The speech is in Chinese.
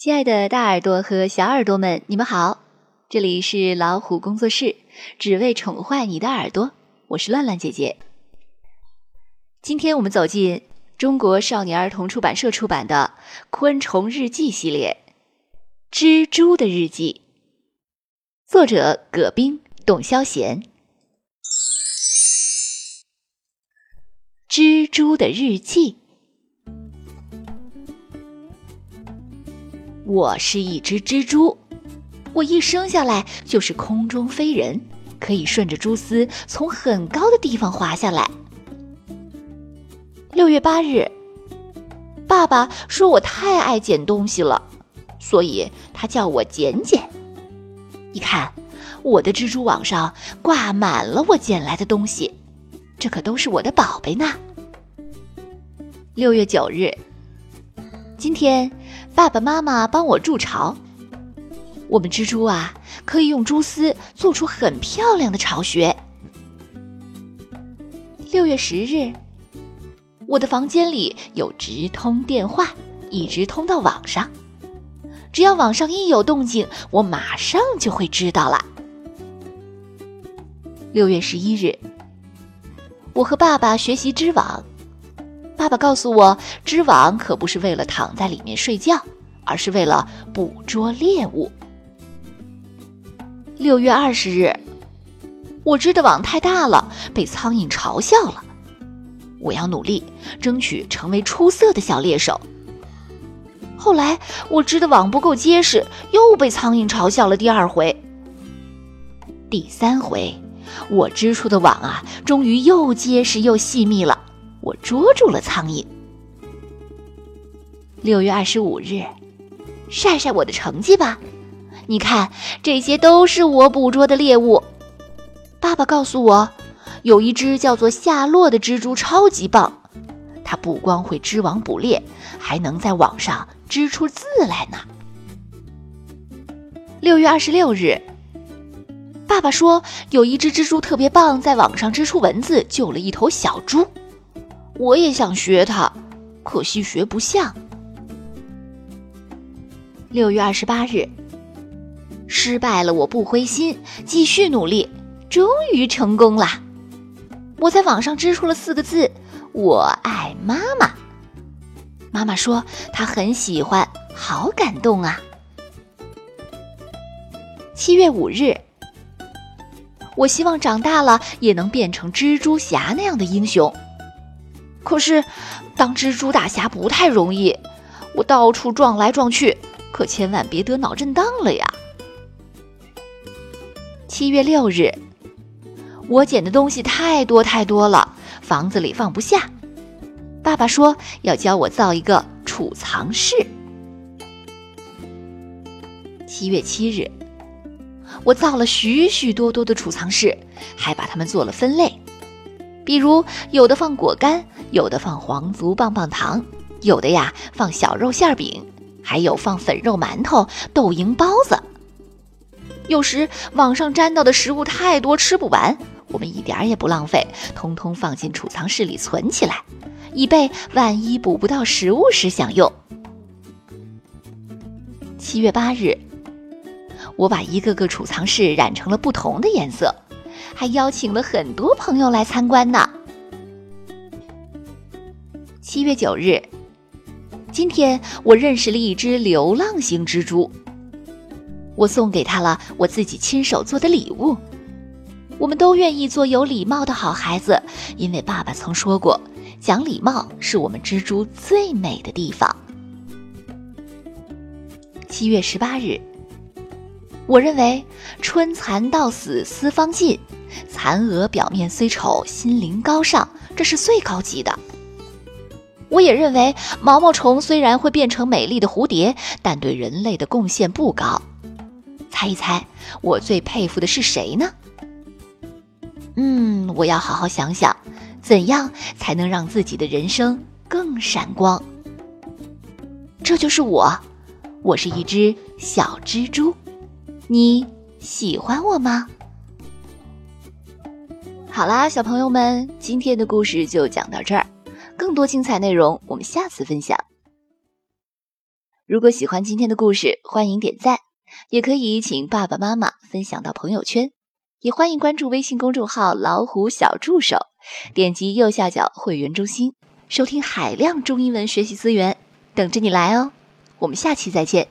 亲爱的大耳朵和小耳朵们，你们好！这里是老虎工作室，只为宠坏你的耳朵。我是乱乱姐姐。今天我们走进中国少年儿童出版社出版的《昆虫日记》系列，《蜘蛛的日记》，作者葛冰、董潇贤。蜘蛛的日记。我是一只蜘蛛，我一生下来就是空中飞人，可以顺着蛛丝从很高的地方滑下来。六月八日，爸爸说我太爱捡东西了，所以他叫我捡捡。你看，我的蜘蛛网上挂满了我捡来的东西，这可都是我的宝贝呢。六月九日，今天。爸爸妈妈帮我筑巢。我们蜘蛛啊，可以用蛛丝做出很漂亮的巢穴。六月十日，我的房间里有直通电话，一直通到网上。只要网上一有动静，我马上就会知道了。六月十一日，我和爸爸学习织网。爸爸告诉我，织网可不是为了躺在里面睡觉，而是为了捕捉猎物。六月二十日，我织的网太大了，被苍蝇嘲笑了。我要努力，争取成为出色的小猎手。后来我织的网不够结实，又被苍蝇嘲笑了第二回。第三回，我织出的网啊，终于又结实又细密了。我捉住了苍蝇。六月二十五日，晒晒我的成绩吧。你看，这些都是我捕捉的猎物。爸爸告诉我，有一只叫做夏洛的蜘蛛超级棒，它不光会织网捕猎，还能在网上织出字来呢。六月二十六日，爸爸说有一只蜘蛛特别棒，在网上织出文字，救了一头小猪。我也想学它，可惜学不像。六月二十八日，失败了，我不灰心，继续努力，终于成功了。我在网上织出了四个字：“我爱妈妈。”妈妈说她很喜欢，好感动啊。七月五日，我希望长大了也能变成蜘蛛侠那样的英雄。可是，当蜘蛛大侠不太容易，我到处撞来撞去，可千万别得脑震荡了呀！七月六日，我捡的东西太多太多了，房子里放不下。爸爸说要教我造一个储藏室。七月七日，我造了许许多多的储藏室，还把它们做了分类。比如，有的放果干，有的放黄族棒棒糖，有的呀放小肉馅饼，还有放粉肉馒头、豆蝇包子。有时网上沾到的食物太多，吃不完，我们一点也不浪费，通通放进储藏室里存起来，以备万一补不到食物时享用。七月八日，我把一个个储藏室染成了不同的颜色。还邀请了很多朋友来参观呢。七月九日，今天我认识了一只流浪型蜘蛛，我送给他了我自己亲手做的礼物。我们都愿意做有礼貌的好孩子，因为爸爸曾说过，讲礼貌是我们蜘蛛最美的地方。七月十八日。我认为“春蚕到死丝方尽”，蚕蛾表面虽丑，心灵高尚，这是最高级的。我也认为毛毛虫虽然会变成美丽的蝴蝶，但对人类的贡献不高。猜一猜，我最佩服的是谁呢？嗯，我要好好想想，怎样才能让自己的人生更闪光？这就是我，我是一只小蜘蛛。你喜欢我吗？好啦，小朋友们，今天的故事就讲到这儿，更多精彩内容我们下次分享。如果喜欢今天的故事，欢迎点赞，也可以请爸爸妈妈分享到朋友圈，也欢迎关注微信公众号“老虎小助手”，点击右下角会员中心，收听海量中英文学习资源，等着你来哦。我们下期再见。